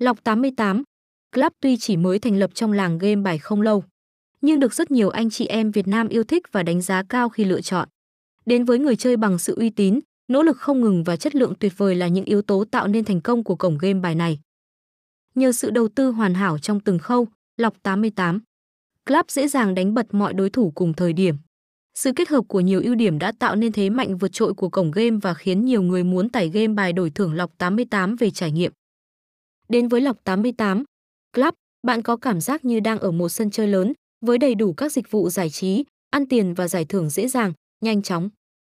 Lọc 88 Club tuy chỉ mới thành lập trong làng game bài không lâu, nhưng được rất nhiều anh chị em Việt Nam yêu thích và đánh giá cao khi lựa chọn. Đến với người chơi bằng sự uy tín, nỗ lực không ngừng và chất lượng tuyệt vời là những yếu tố tạo nên thành công của cổng game bài này. Nhờ sự đầu tư hoàn hảo trong từng khâu, Lọc 88 Club dễ dàng đánh bật mọi đối thủ cùng thời điểm. Sự kết hợp của nhiều ưu điểm đã tạo nên thế mạnh vượt trội của cổng game và khiến nhiều người muốn tải game bài đổi thưởng Lọc 88 về trải nghiệm. Đến với Lọc 88 Club, bạn có cảm giác như đang ở một sân chơi lớn với đầy đủ các dịch vụ giải trí, ăn tiền và giải thưởng dễ dàng, nhanh chóng.